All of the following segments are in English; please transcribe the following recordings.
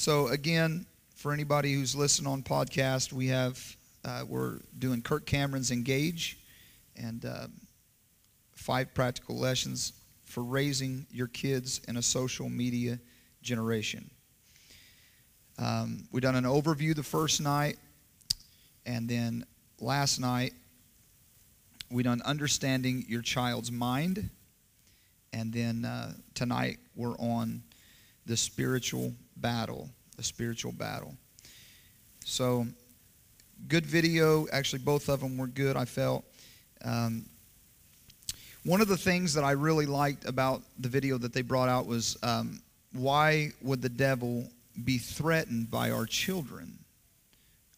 So again, for anybody who's listening on podcast, we have uh, we're doing Kirk Cameron's Engage, and uh, five practical lessons for raising your kids in a social media generation. Um, we done an overview the first night, and then last night we done understanding your child's mind, and then uh, tonight we're on the spiritual battle. The spiritual battle. So, good video. Actually, both of them were good. I felt. Um, one of the things that I really liked about the video that they brought out was um, why would the devil be threatened by our children?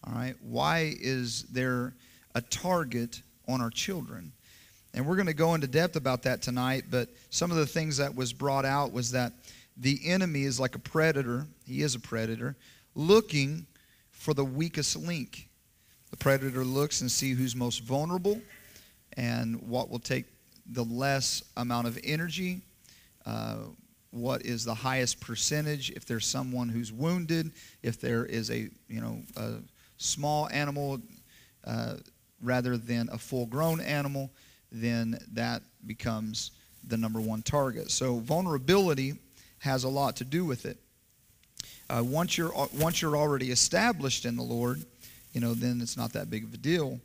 All right. Why is there a target on our children? And we're going to go into depth about that tonight, but some of the things that was brought out was that the enemy is like a predator, he is a predator, looking for the weakest link. The predator looks and see who's most vulnerable and what will take the less amount of energy, uh, what is the highest percentage if there's someone who's wounded, if there is a you know a small animal uh, rather than a full-grown animal, then that becomes the number one target. So vulnerability has a lot to do with it. Uh, once you're once you're already established in the Lord, you know then it's not that big of a deal,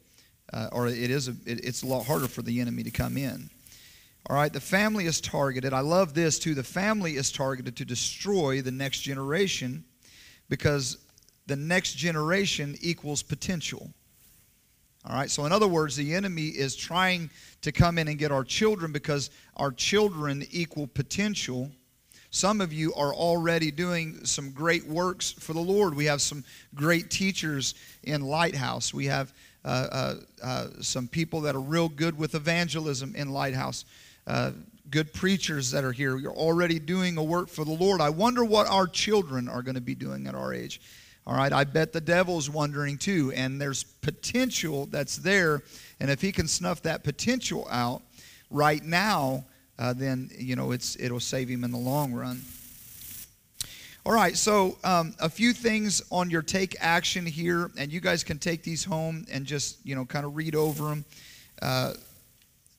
uh, or it is a, it, it's a lot harder for the enemy to come in. All right, the family is targeted. I love this too. The family is targeted to destroy the next generation because the next generation equals potential. All right, so in other words, the enemy is trying to come in and get our children because our children equal potential. Some of you are already doing some great works for the Lord. We have some great teachers in Lighthouse. We have uh, uh, uh, some people that are real good with evangelism in Lighthouse uh, good preachers that are here. You're already doing a work for the Lord. I wonder what our children are going to be doing at our age. All right, I bet the devil's wondering too, and there's potential that's there, and if he can snuff that potential out right now, uh, then you know it's it'll save him in the long run. All right, so um, a few things on your take action here, and you guys can take these home and just you know kind of read over them. Uh,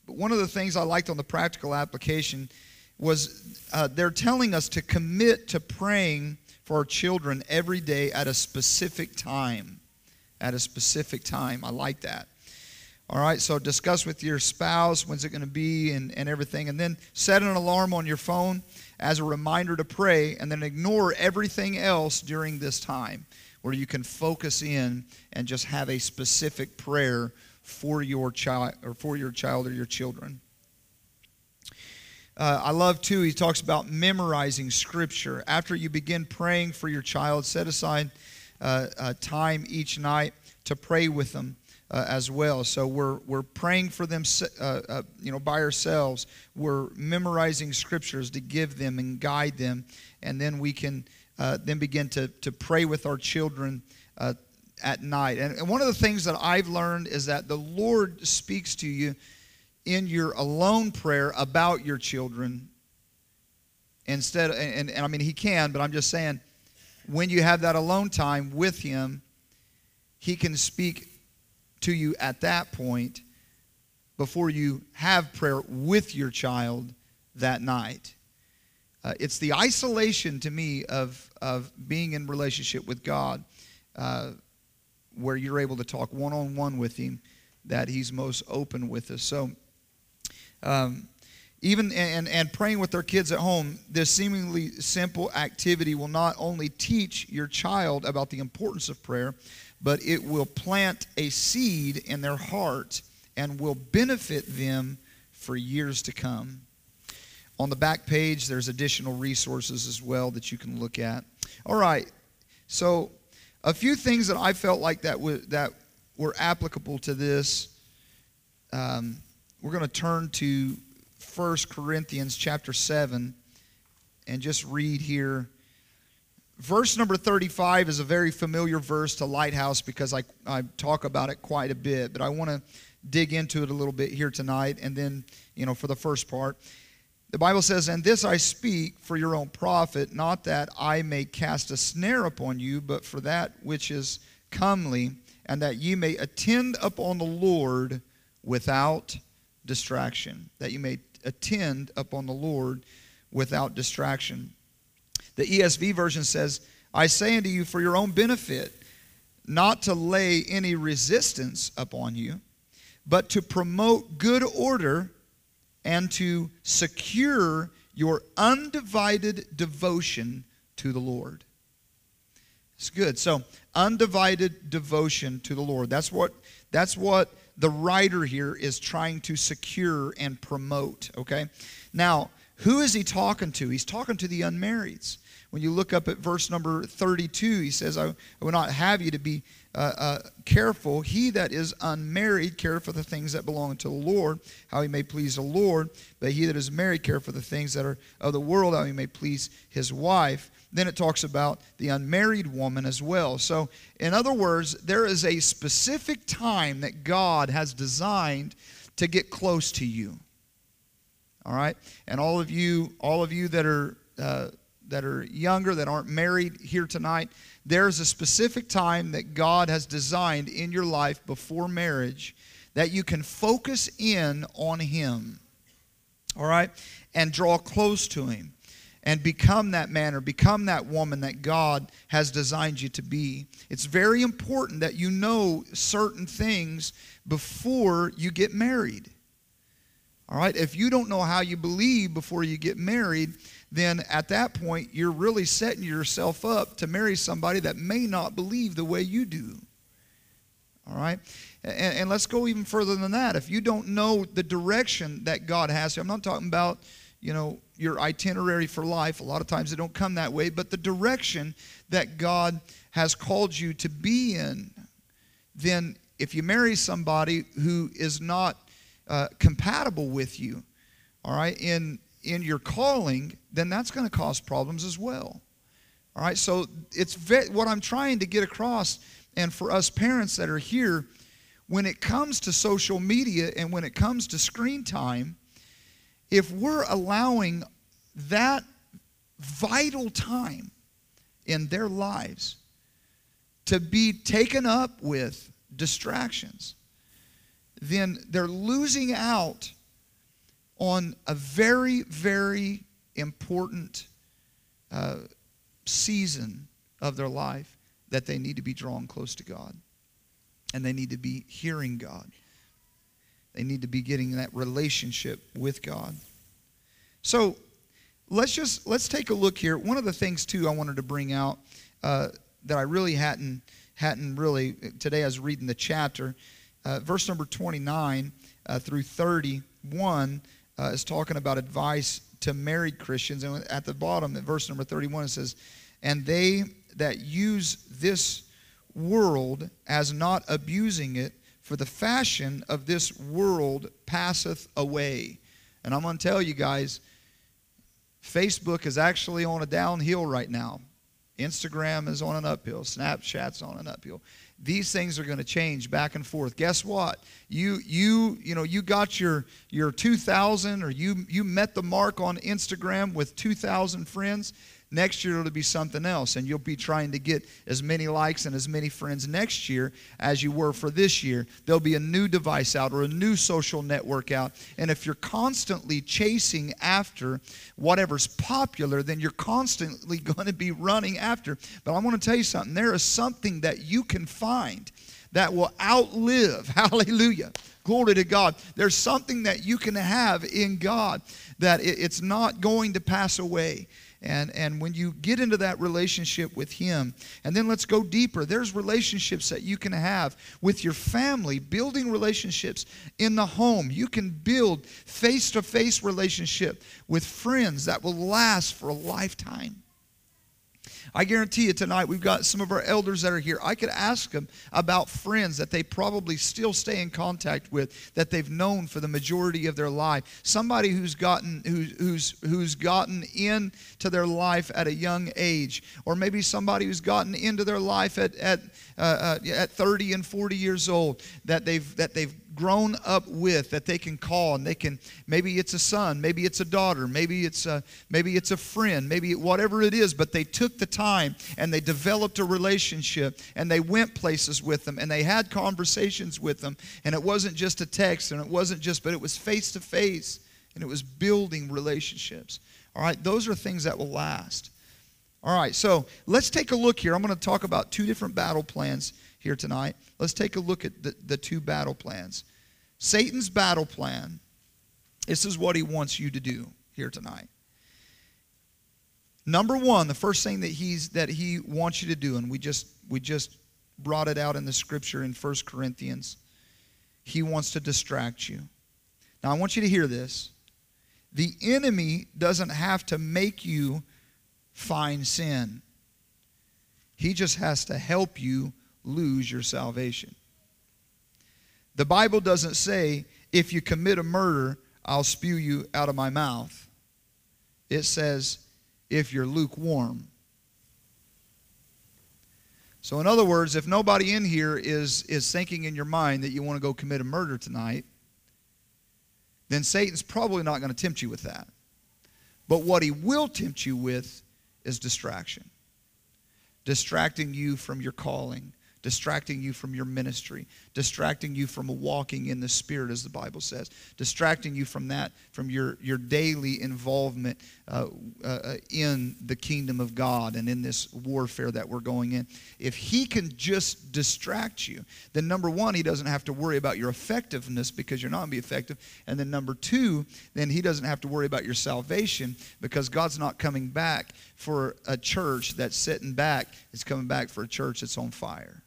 but one of the things I liked on the practical application was uh, they're telling us to commit to praying for our children every day at a specific time. At a specific time. I like that. All right, so discuss with your spouse when's it going to be and, and everything. And then set an alarm on your phone as a reminder to pray, and then ignore everything else during this time where you can focus in and just have a specific prayer for your child or for your child or your children. Uh, I love too, he talks about memorizing scripture. After you begin praying for your child, set aside uh, time each night to pray with them uh, as well. So we're, we're praying for them, uh, uh, you know, by ourselves. We're memorizing scriptures to give them and guide them. And then we can uh, then begin to, to pray with our children at night. And, and one of the things that I've learned is that the Lord speaks to you in your alone prayer about your children instead and, and, I mean he can, but I'm just saying when you have that alone time with him, he can speak to you at that point before you have prayer with your child that night. Uh, it's the isolation to me of, of being in relationship with God. Uh, where you're able to talk one on one with Him, that He's most open with us. So, um, even and, and praying with their kids at home, this seemingly simple activity will not only teach your child about the importance of prayer, but it will plant a seed in their heart and will benefit them for years to come. On the back page, there's additional resources as well that you can look at. All right, so a few things that I felt like that, that were applicable to this. Um, we're going to turn to 1 Corinthians chapter 7 and just read here. Verse number 35 is a very familiar verse to Lighthouse because I, I talk about it quite a bit, but I want to dig into it a little bit here tonight and then, you know, for the first part. The Bible says, And this I speak for your own profit, not that I may cast a snare upon you, but for that which is comely, and that ye may attend upon the Lord without distraction. That you may attend upon the Lord without distraction. The ESV version says, I say unto you for your own benefit, not to lay any resistance upon you, but to promote good order and to secure your undivided devotion to the Lord. It's good. So, undivided devotion to the Lord. That's what that's what the writer here is trying to secure and promote, okay? Now, who is he talking to? He's talking to the unmarrieds. When you look up at verse number 32, he says, I, I will not have you to be uh, uh, careful. He that is unmarried care for the things that belong to the Lord, how he may please the Lord. But he that is married care for the things that are of the world, how he may please his wife. Then it talks about the unmarried woman as well. So, in other words, there is a specific time that God has designed to get close to you. All right, and all of you, all of you that are uh, that are younger, that aren't married here tonight, there's a specific time that God has designed in your life before marriage that you can focus in on Him, all right, and draw close to Him and become that man or become that woman that God has designed you to be. It's very important that you know certain things before you get married. All right? If you don't know how you believe before you get married, then at that point, you're really setting yourself up to marry somebody that may not believe the way you do. All right? And, and let's go even further than that. If you don't know the direction that God has, I'm not talking about, you know, your itinerary for life. A lot of times it don't come that way, but the direction that God has called you to be in, then if you marry somebody who is not uh, compatible with you, all right, in in your calling, then that's going to cause problems as well. All right, so it's ve- what I'm trying to get across, and for us parents that are here, when it comes to social media and when it comes to screen time, if we're allowing that vital time in their lives to be taken up with distractions, then they're losing out on a very, very important uh, season of their life that they need to be drawn close to God. And they need to be hearing God. They need to be getting that relationship with God. So let's just let's take a look here. One of the things too I wanted to bring out uh, that I really hadn't hadn't really today. I was reading the chapter, uh, verse number twenty nine uh, through thirty one uh, is talking about advice to married Christians. And at the bottom, at verse number 31, it says, And they that use this world as not abusing it, for the fashion of this world passeth away. And I'm going to tell you guys, Facebook is actually on a downhill right now. Instagram is on an uphill. Snapchat's on an uphill. These things are going to change back and forth. Guess what? You you you know you got your your 2000 or you you met the mark on instagram with 2000 friends next year it'll be something else. And you'll be trying to get as many likes and as many friends next year as you were for this year. There'll be a new device out or a new social network out. And if you're constantly chasing after whatever's popular then you're constantly going to be running after. But i want to tell you something. There is something that you can find that will outlive hallelujah glory to god. There's something that you can have in god that it's not going to pass away and, and when you get into that relationship with Him, and then let's go deeper. There's relationships that you can have with your family, building relationships in the home. You can build face to face relationship with friends that will last for a lifetime. I guarantee you tonight we've got some of our elders that are here. I could ask them about friends that they probably still stay in contact with that they've known for the majority of their life. Somebody who's gotten who's who's who's gotten into their life at a young age, or maybe somebody who's gotten into their life at at uh, uh, at 30 and 40 years old that they've that they've grown up with that they can call and they can maybe it's a son maybe it's a daughter maybe it's a maybe it's a friend maybe whatever it is but they took the time and they developed a relationship and they went places with them and they had conversations with them. And it wasn't just a text and it wasn't just but it was face to face and it was building relationships. All right those are things that will last. All right so let's take a look here. I'm going to talk about two different battle plans here tonight. Let's take a look at the, the two battle plans. Satan's battle plan, this is what he wants you to do here tonight. Number one, the first thing that he's that he wants you to do, and we just we just brought it out in the scripture in First Corinthians. He wants to distract you. Now I want you to hear this. The enemy doesn't have to make you find sin. He just has to help you lose your salvation. The Bible doesn't say, if you commit a murder, I'll spew you out of my mouth. It says, if you're lukewarm. So, in other words, if nobody in here is, is thinking in your mind that you want to go commit a murder tonight, then Satan's probably not going to tempt you with that. But what he will tempt you with is distraction, distracting you from your calling, distracting you from your ministry, distracting you from walking in the Spirit, as the Bible says, distracting you from that, from your, your daily involvement uh, uh, in the kingdom of God and in this warfare that we're going in. If He can just distract you, then number one, He doesn't have to worry about your effectiveness because you're not going to be effective. And then number two, then He doesn't have to worry about your salvation because God's not coming back for a church that's sitting back, He's coming back for a church that's on fire.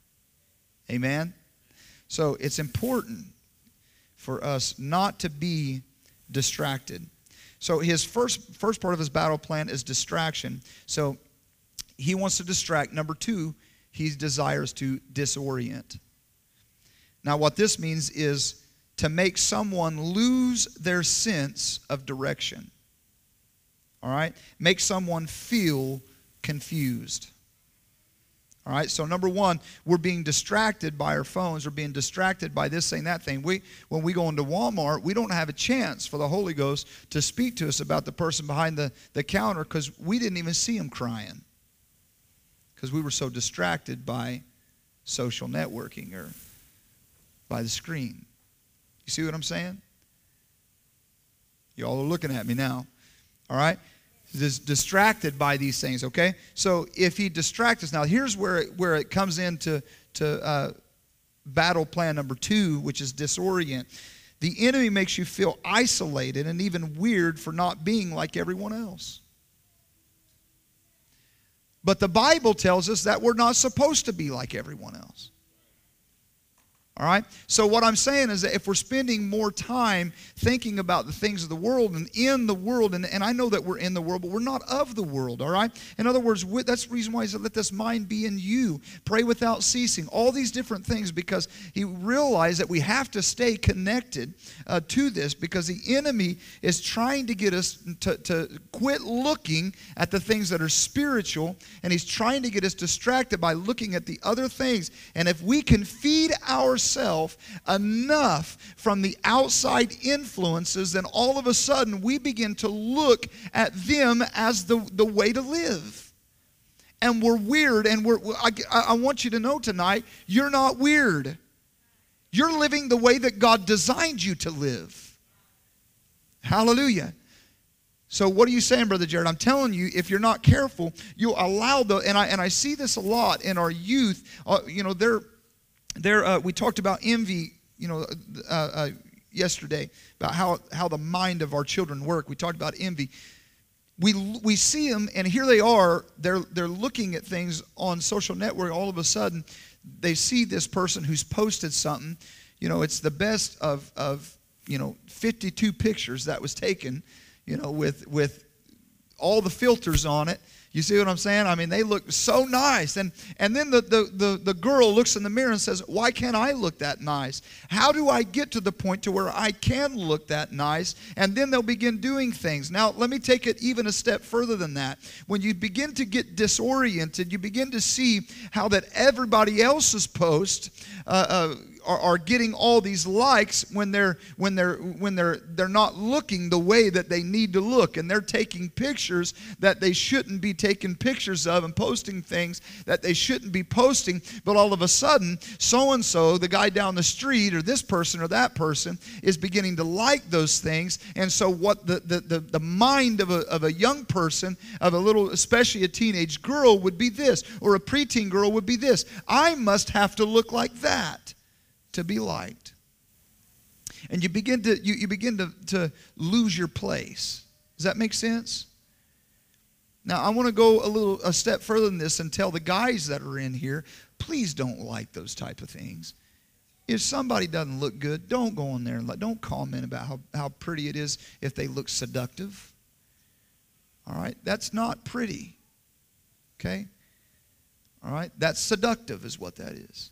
Amen? So it's important for us not to be distracted. So his first first part of his battle plan is distraction. So he wants to distract. Number 2, he desires to disorient. Now what this means is to make someone lose their sense of direction. All right? Make someone feel confused. All right, so number one, we're being distracted by our phones. We're being distracted by this thing, that thing. We, when we go into Walmart, we don't have a chance for the Holy Ghost to speak to us about the person behind the, the counter because we didn't even see him crying because we were so distracted by social networking or by the screen. You see what I'm saying? You all are looking at me now. All right? Distracted by these things, okay? So if he distracts us, now here's where it, where it comes into to, uh, battle plan number two, which is disorient. The enemy makes you feel isolated and even weird for not being like everyone else. But the Bible tells us that we're not supposed to be like everyone else. All right? So, what I'm saying is that if we're spending more time thinking about the things of the world and in the world, and, and I know that we're in the world, but we're not of the world, all right? In other words, that's the reason why he said, Let this mind be in you. Pray without ceasing. All these different things because he realized that we have to stay connected uh, to this because the enemy is trying to get us to, to quit looking at the things that are spiritual, and he's trying to get us distracted by looking at the other things. And if we can feed ourselves, ourselves enough from the outside influences, then all of a sudden we begin to look at them as the, the way to live. And we're weird, and we're, I, I want you to know tonight you're not weird. You're living the way that God designed you to live. Hallelujah. So what are you saying, Brother Jared? I'm telling you, if you're not careful, you'll allow the and I and I see this a lot in our youth. Uh, you know, they're there uh, we talked about envy you know uh, uh, yesterday about how, how the mind of our children work. We talked about envy. We, we see them and here they are. They're, they're looking at things on social network. All of a sudden they see this person who's posted something. You know it's the best of, of you know 52 pictures that was taken you know with with all the filters on it you see what I'm saying? I mean, they look so nice. And, and then the, the, the, the girl looks in the mirror and says, Why can't I look that nice? How do I get to the point to where I can look that nice? And then they'll begin doing things. Now, let me take it even a step further than that. When you begin to get disoriented, you begin to see how that everybody else's post uh, uh, are, are getting all these likes when they're when they're when they're they're not looking the way that they need to look and they're taking pictures that they shouldn't be taking pictures of and posting things that they shouldn't be posting but all of a sudden so and so the guy down the street or this person or that person is beginning to like those things and so what the the, the, the mind of a, of a young person of a little especially a teenage girl would be this or a preteen girl would be this i must have to look like that to be liked. And you begin to you, you begin to, to lose your place. Does that make sense? Now I want to go a little a step further than this and tell the guys that are in here, please don't like those type of things. If somebody doesn't look good, don't go in there and don't comment about how, how pretty it is if they look seductive. All right? That's not pretty. Okay? All right? That's seductive, is what that is.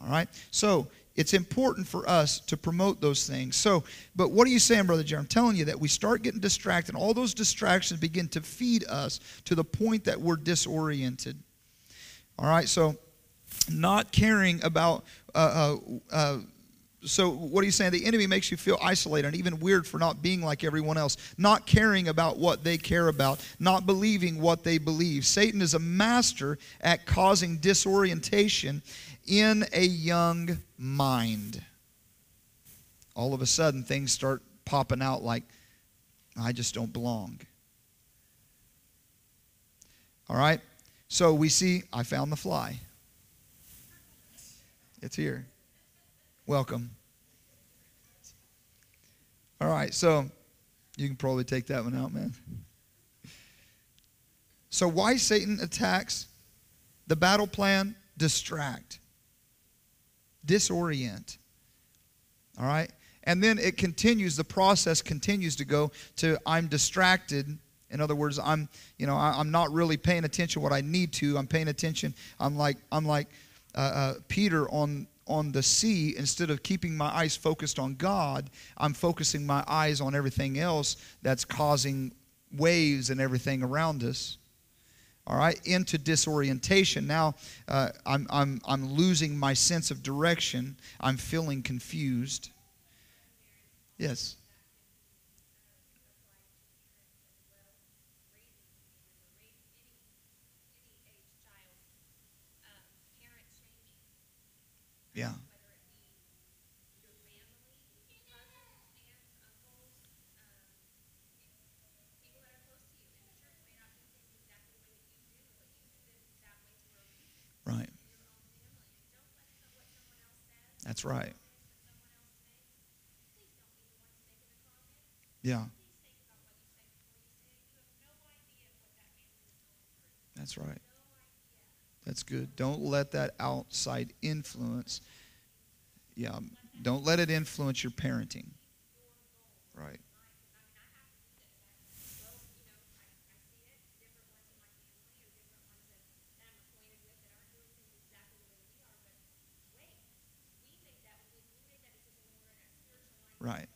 All right? So it's important for us to promote those things. So, but what are you saying, Brother Jerry? I'm telling you that we start getting distracted. All those distractions begin to feed us to the point that we're disoriented. All right? So, not caring about uh, uh, uh, so what are you saying? The enemy makes you feel isolated and even weird for not being like everyone else, not caring about what they care about, not believing what they believe. Satan is a master at causing disorientation in a young mind. All of a sudden, things start popping out like, I just don't belong. All right? So we see, I found the fly. It's here. Welcome. All right, so you can probably take that one out, man. So, why Satan attacks the battle plan? Distract disorient. All right? And then it continues, the process continues to go to I'm distracted. In other words, I'm, you know, I, am not really paying attention what I need to. I'm paying attention. I'm like, I'm like uh, uh, Peter on on the sea instead of keeping my eyes focused on God. I'm focusing my eyes on everything else that's causing waves and everything around us all right, into disorientation. Now uh, I'm, I'm, I'm losing my sense of direction. I'm feeling confused. Yes. Yeah. That's right. Yeah. That's right. That's good. Don't let that outside influence. Yeah. Don't let it influence your parenting. Right. Right.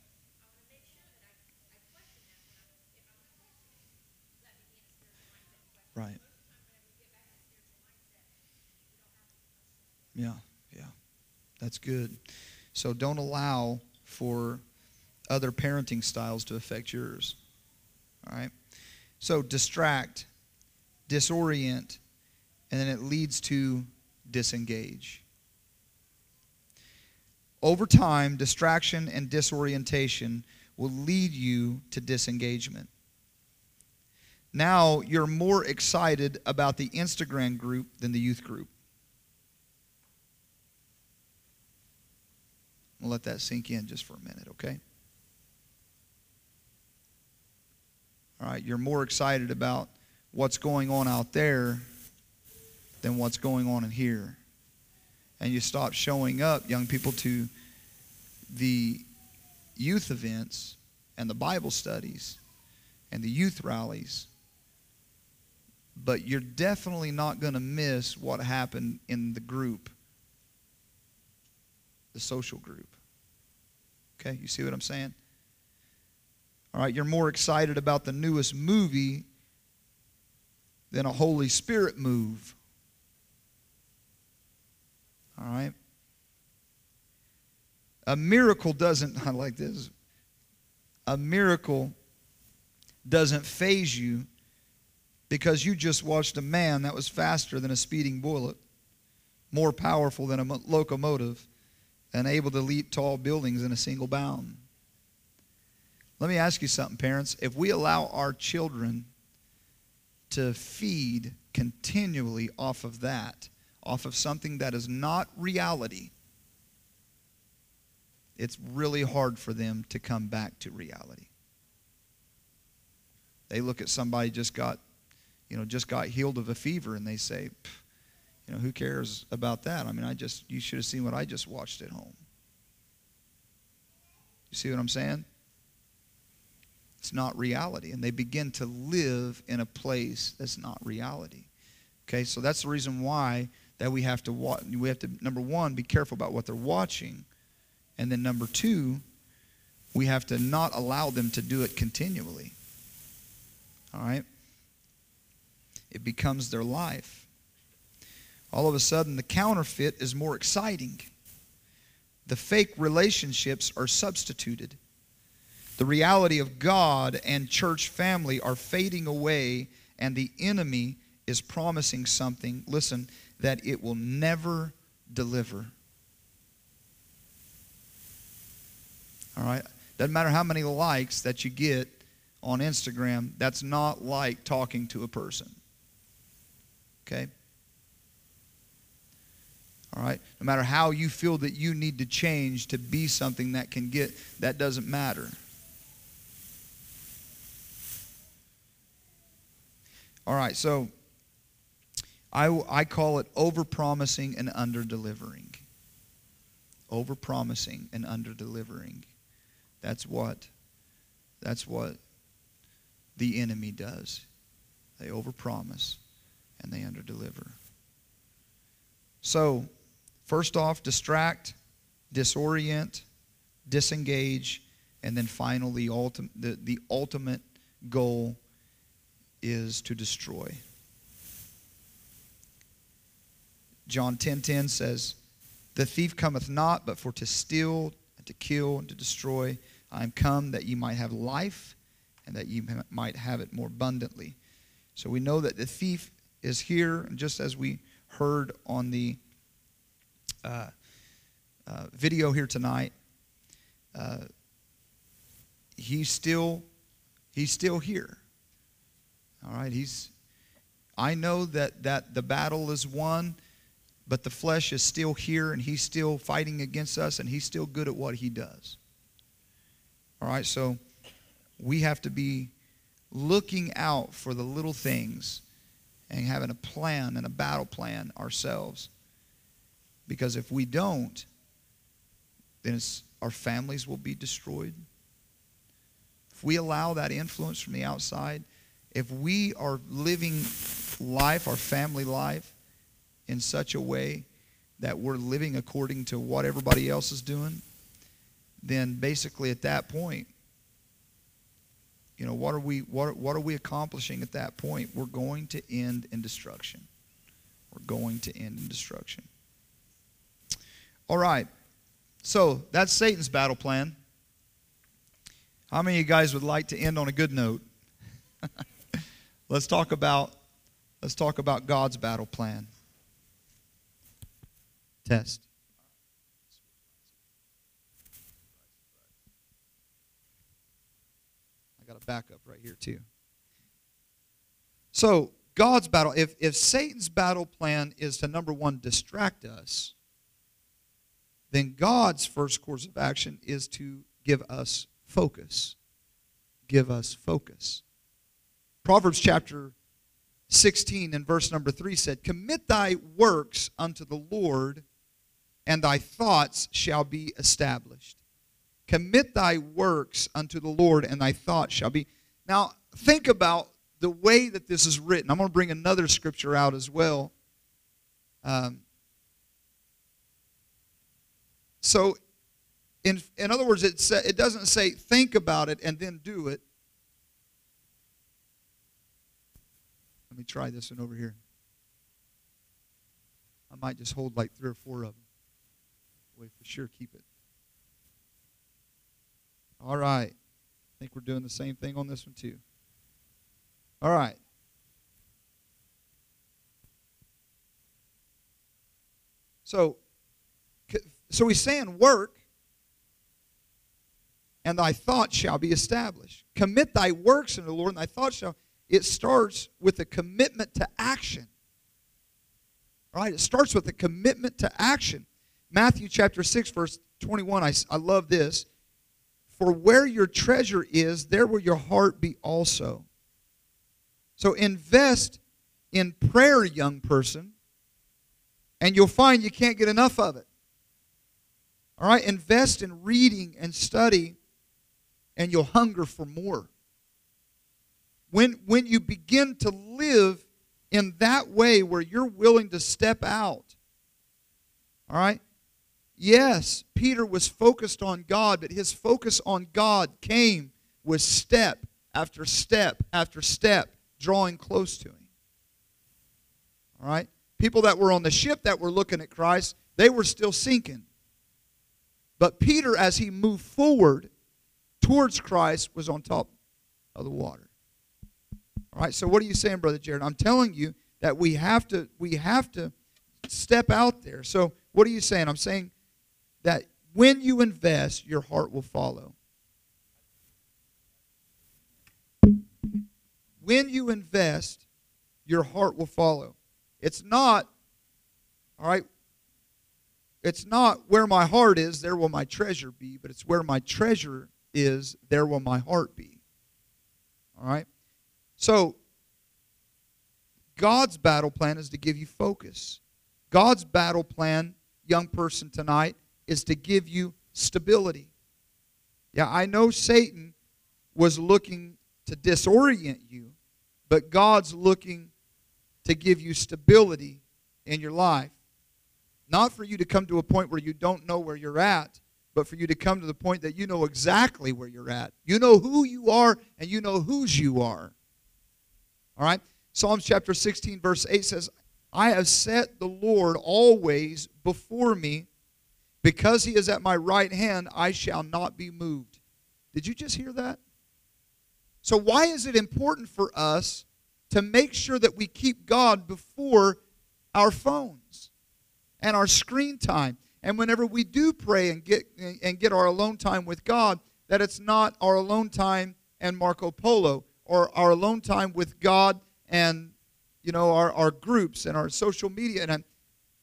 Right. Yeah, yeah. That's good. So don't allow for other parenting styles to affect yours. All right? So distract, disorient, and then it leads to disengage. Over time, distraction and disorientation will lead you to disengagement. Now you're more excited about the Instagram group than the youth group. We'll let that sink in just for a minute, okay? All right, you're more excited about what's going on out there than what's going on in here and you stop showing up, young people, to the youth events and the Bible studies and the youth rallies, but you're definitely not going to miss what happened in the group, the social group. Okay, you see what I'm saying? All right, you're more excited about the newest movie than a Holy Spirit move. All right? A miracle doesn't, I like this. A miracle doesn't faze you because you just watched a man that was faster than a speeding bullet, more powerful than a locomotive, and able to leap tall buildings in a single bound. Let me ask you something, parents. If we allow our children to feed continually off of that, off of something that is not reality, it's really hard for them to come back to reality. They look at somebody just got, you know, just got healed of a fever and they say, you know, who cares about that? I mean, I just you should have seen what I just watched at home. You see what I'm saying? It's not reality. And they begin to live in a place that's not reality. Okay, so that's the reason why that we have to watch. We have to, number one, be careful about what they're watching. And then number two, we have to not allow them to do it continually. All right? It becomes their life. All of a sudden, the counterfeit is more exciting. The fake relationships are substituted. The reality of God and church family are fading away, and the enemy is promising something, listen, that it will never deliver. All right? Doesn't matter how many likes that you get on Instagram, that's not like talking to a person. Okay? All right? No matter how you feel that you need to change to be something that can get, that doesn't matter. All right, so I, I call it over promising and under delivering. Over promising and under delivering. That's what that's what the enemy does. They overpromise and they underdeliver. So, first off, distract, disorient, disengage, and then finally, ultim- the, the ultimate goal is to destroy. John 10:10 10, 10 says, "The thief cometh not but for to steal and to kill and to destroy. I am come that ye might have life and that ye might have it more abundantly." So we know that the thief is here, just as we heard on the uh, uh, video here tonight, uh, he's still he's still here. All right, he's I know that that the battle is won, but the flesh is still here and he's still fighting against us and he's still good at what he does. All right, so we have to be looking out for the little things and having a plan and a battle plan ourselves. Because if we don't, then our families will be destroyed. If we allow that influence from the outside, if we are living life, our family life, in such a way that we're living according to what everybody else is doing, then basically at that point, you know, what are we what, what are we accomplishing at that point? We're going to end in destruction. We're going to end in destruction. All right. So that's Satan's battle plan. How many of you guys would like to end on a good note? Let's talk about let's talk about God's battle plan. Test. I got a backup right here too. So, God's battle, if, if Satan's battle plan is to number one, distract us, then God's first course of action is to give us focus. Give us focus. Proverbs chapter 16 and verse number 3 said, Commit thy works unto the Lord, and thy thoughts shall be established. Commit thy works unto the Lord, and thy thoughts shall be. Now, think about the way that this is written. I'm going to bring another scripture out as well. Um, so, in, in other words, it, sa- it doesn't say think about it and then do it. Let me try this one over here. I might just hold like three or four of them. Wait for sure, keep it. All right. I think we're doing the same thing on this one too. All right. So, so he's saying work, and thy thoughts shall be established. Commit thy works unto the Lord, and thy thoughts shall. It starts with a commitment to action. Right, it starts with a commitment to action. Matthew chapter 6, verse 21, I, I love this. For where your treasure is, there will your heart be also. So invest in prayer, young person, and you'll find you can't get enough of it. All right, invest in reading and study, and you'll hunger for more. When, when you begin to live in that way where you're willing to step out, all right, yes, Peter was focused on God, but his focus on God came with step after step after step, drawing close to him. All right? People that were on the ship that were looking at Christ, they were still sinking. But Peter, as he moved forward towards Christ, was on top of the water. All right, so what are you saying, Brother Jared? I'm telling you that we have to we have to step out there. So what are you saying? I'm saying that when you invest, your heart will follow. When you invest, your heart will follow. It's not, all right, it's not where my heart is, there will my treasure be, but it's where my treasure is, there will my heart be. All right? So, God's battle plan is to give you focus. God's battle plan, young person tonight, is to give you stability. Yeah, I know Satan was looking to disorient you, but God's looking to give you stability in your life. Not for you to come to a point where you don't know where you're at, but for you to come to the point that you know exactly where you're at. You know who you are and you know whose you are. All right? Psalms chapter 16, verse 8 says, I have set the Lord always before me. Because he is at my right hand, I shall not be moved. Did you just hear that? So, why is it important for us to make sure that we keep God before our phones? And our screen time. And whenever we do pray and get and get our alone time with God, that it's not our alone time and Marco Polo or our alone time with God and you know our, our groups and our social media. And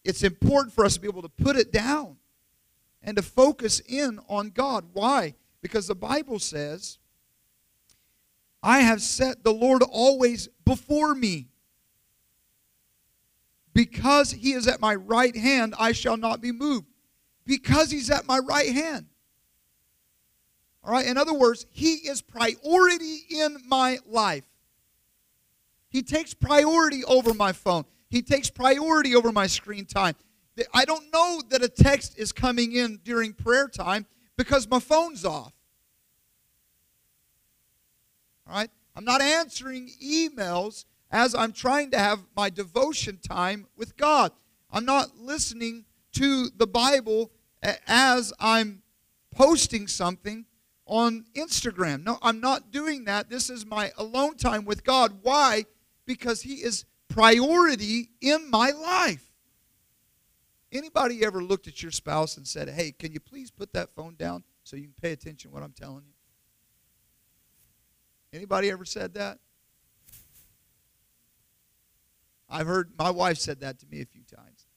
it's important for us to be able to put it down and to focus in on God. Why? Because the Bible says, I have set the Lord always before me. Because he is at my right hand, I shall not be moved. Because he's at my right hand. All right, in other words, he is priority in my life. He takes priority over my phone. He takes priority over my screen time. I don't know that a text is coming in during prayer time because my phone's off. All right? I'm not answering emails as I'm trying to have my devotion time with God. I'm not listening to the Bible as I'm posting something on Instagram. No, I'm not doing that. This is my alone time with God. Why? Because He is priority in my life. Anybody ever looked at your spouse and said, Hey, can you please put that phone down so you can pay attention to what I'm telling you? Anybody ever said that? I've heard my wife said that to me a few times.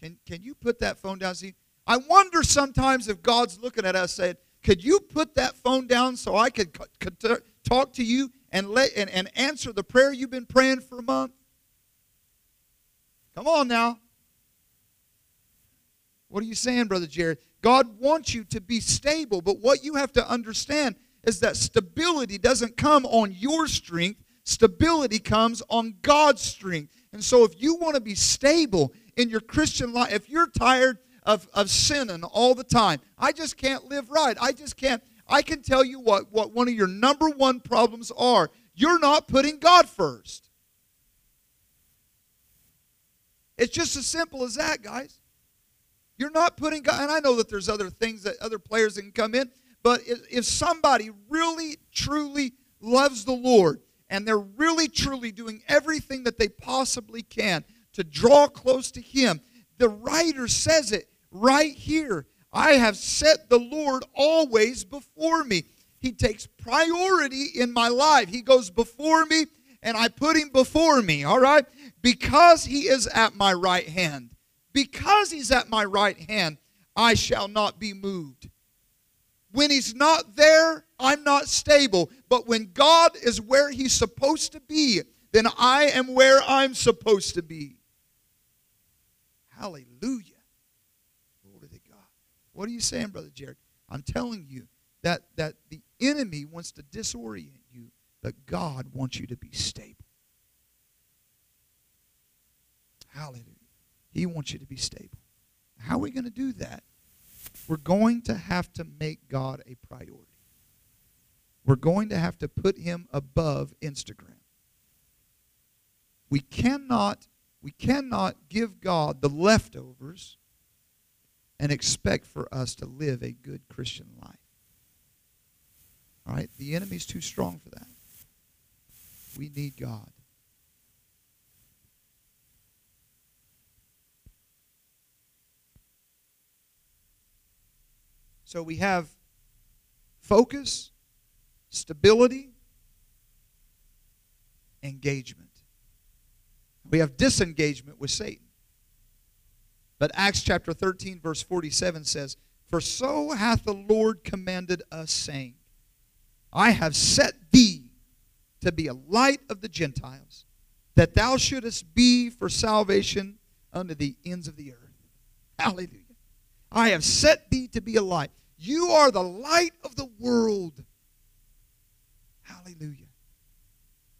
Can, can you put that phone down? See, I wonder sometimes if God's looking at us saying, Could you put that phone down so I could, could talk to you and, let, and, and answer the prayer you've been praying for a month? Come on now. What are you saying, Brother Jared? God wants you to be stable, but what you have to understand is that stability doesn't come on your strength, Stability comes on God's strength. And so, if you want to be stable in your Christian life, if you're tired of, of sinning all the time, I just can't live right. I just can't. I can tell you what, what one of your number one problems are. You're not putting God first. It's just as simple as that, guys. You're not putting God, and I know that there's other things that other players can come in, But if somebody really, truly loves the Lord and they're really, truly doing everything that they possibly can to draw close to Him, the writer says it right here. I have set the Lord always before me. He takes priority in my life. He goes before me and I put him before me, all right? Because he is at my right hand. Because he's at my right hand, I shall not be moved. When he's not there, I'm not stable. But when God is where he's supposed to be, then I am where I'm supposed to be. Hallelujah. Glory to God. What are you saying, Brother Jared? I'm telling you that, that the enemy wants to disorient you, but God wants you to be stable. Hallelujah. He wants you to be stable. How are we going to do that? We're going to have to make God a priority. We're going to have to put him above Instagram. We cannot we cannot give God the leftovers and expect for us to live a good Christian life. All right? The enemy's too strong for that. We need God. So we have focus, stability, engagement. We have disengagement with Satan. But Acts chapter 13, verse 47 says, For so hath the Lord commanded us, saying, I have set thee to be a light of the Gentiles, that thou shouldest be for salvation unto the ends of the earth. Hallelujah. I have set thee to be a light. You are the light of the world. Hallelujah.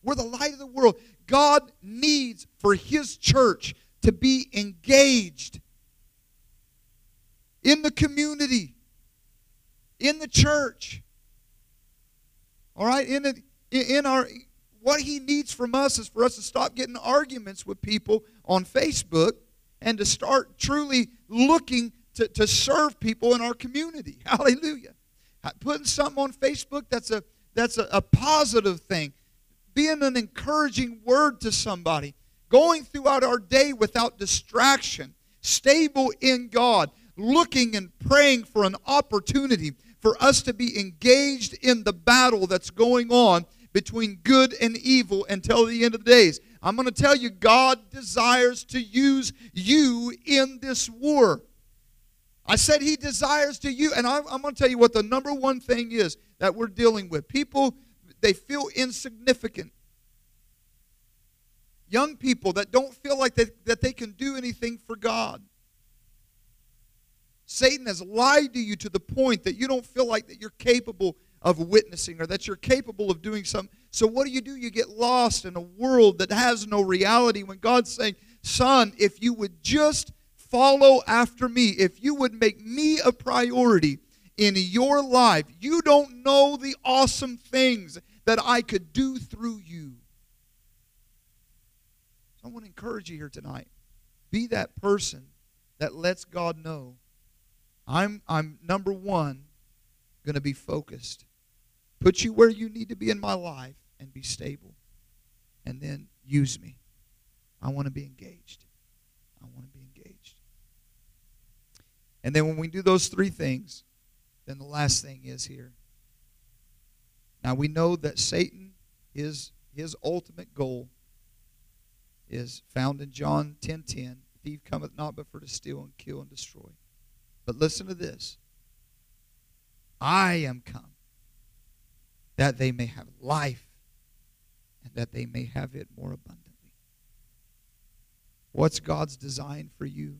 We're the light of the world. God needs for his church to be engaged in the community, in the church. All right? In, in our what he needs from us is for us to stop getting arguments with people on Facebook and to start truly looking to, to serve people in our community. Hallelujah. Putting something on Facebook that's a that's a, a positive thing. Being an encouraging word to somebody, going throughout our day without distraction, stable in God, looking and praying for an opportunity for us to be engaged in the battle that's going on between good and evil until the end of the days. I'm going to tell you, God desires to use you in this war. I said He desires to you, and I'm, I'm going to tell you what the number one thing is that we're dealing with. People they feel insignificant. Young people that don't feel like they, that they can do anything for God. Satan has lied to you to the point that you don't feel like that you're capable of witnessing or that you're capable of doing something. So what do you do? You get lost in a world that has no reality when God's saying, "Son, if you would just follow after me, if you would make me a priority in your life, you don't know the awesome things that I could do through you. So I want to encourage you here tonight. Be that person that lets God know I'm, I'm number one, going to be focused. Put you where you need to be in my life and be stable. And then use me. I want to be engaged. I want to be engaged. And then when we do those three things, then the last thing is here now we know that Satan, his, his ultimate goal is found in John 10:10. 10, 10, Thief cometh not but for to steal and kill and destroy. But listen to this. I am come that they may have life and that they may have it more abundantly. What's God's design for you?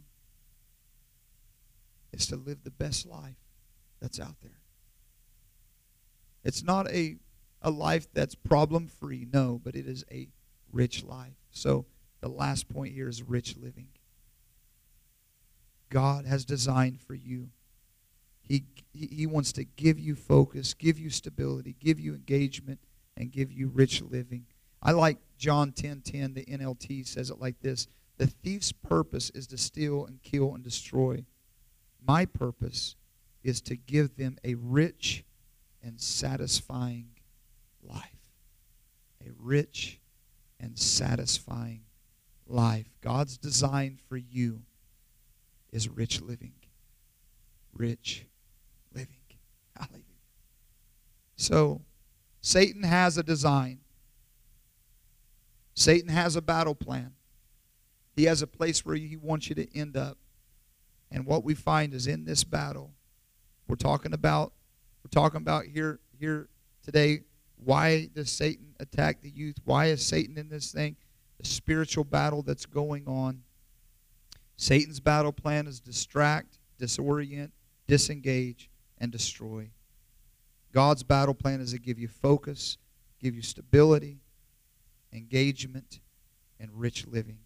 Is to live the best life that's out there. It's not a, a life that's problem free, no, but it is a rich life. So the last point here is rich living. God has designed for you. He, he wants to give you focus, give you stability, give you engagement, and give you rich living. I like John 10 10, the NLT says it like this The thief's purpose is to steal and kill and destroy. My purpose is to give them a rich and satisfying life. A rich and satisfying life. God's design for you is rich living. Rich living. Hallelujah. So, Satan has a design. Satan has a battle plan. He has a place where he wants you to end up. And what we find is in this battle, we're talking about we're talking about here here today why does Satan attack the youth? Why is Satan in this thing? The spiritual battle that's going on. Satan's battle plan is distract, disorient, disengage, and destroy. God's battle plan is to give you focus, give you stability, engagement, and rich living.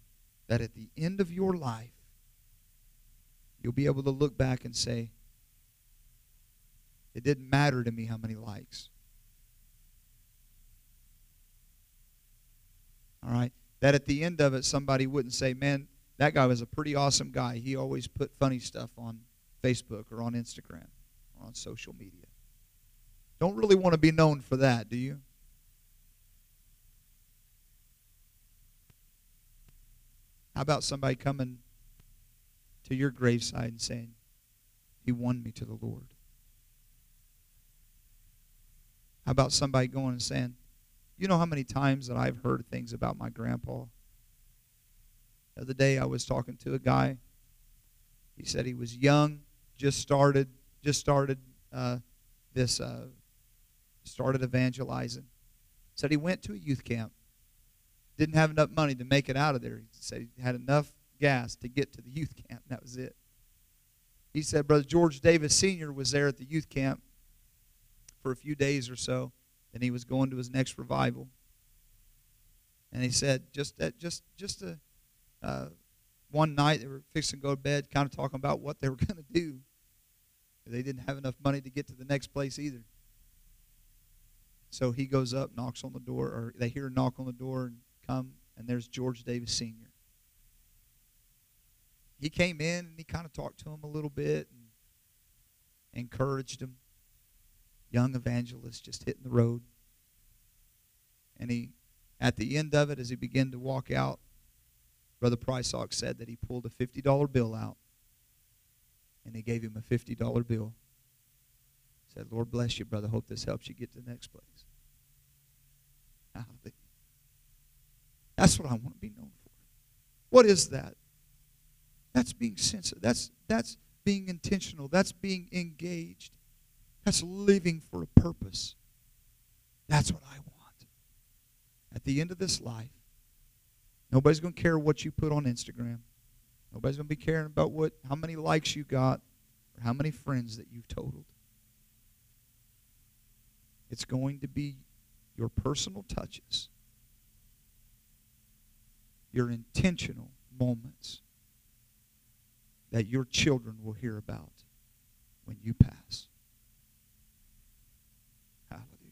That at the end of your life, you'll be able to look back and say, it didn't matter to me how many likes. All right? That at the end of it, somebody wouldn't say, man, that guy was a pretty awesome guy. He always put funny stuff on Facebook or on Instagram or on social media. Don't really want to be known for that, do you? How about somebody coming to your graveside and saying, He won me to the Lord? About somebody going and saying, You know how many times that I've heard things about my grandpa? The other day I was talking to a guy. He said he was young, just started, just started uh, this, uh, started evangelizing. Said he went to a youth camp. Didn't have enough money to make it out of there. He said he had enough gas to get to the youth camp. that was it. He said Brother George Davis Sr. was there at the youth camp for a few days or so. Then he was going to his next revival. And he said, just that, just, just a, uh, one night they were fixing to go to bed, kind of talking about what they were going to do. They didn't have enough money to get to the next place either. So he goes up, knocks on the door, or they hear a knock on the door and come, and there's George Davis Sr. He came in and he kind of talked to him a little bit and encouraged him young evangelist just hitting the road. And he, at the end of it, as he began to walk out, Brother Prysock said that he pulled a $50 bill out and he gave him a $50 bill. Said, Lord bless you, brother. Hope this helps you get to the next place. That's what I want to be known for. What is that? That's being sensitive. That's, that's being intentional. That's being engaged. That's living for a purpose. That's what I want. At the end of this life, nobody's going to care what you put on Instagram. Nobody's going to be caring about what how many likes you got or how many friends that you've totaled. It's going to be your personal touches, your intentional moments that your children will hear about when you pass.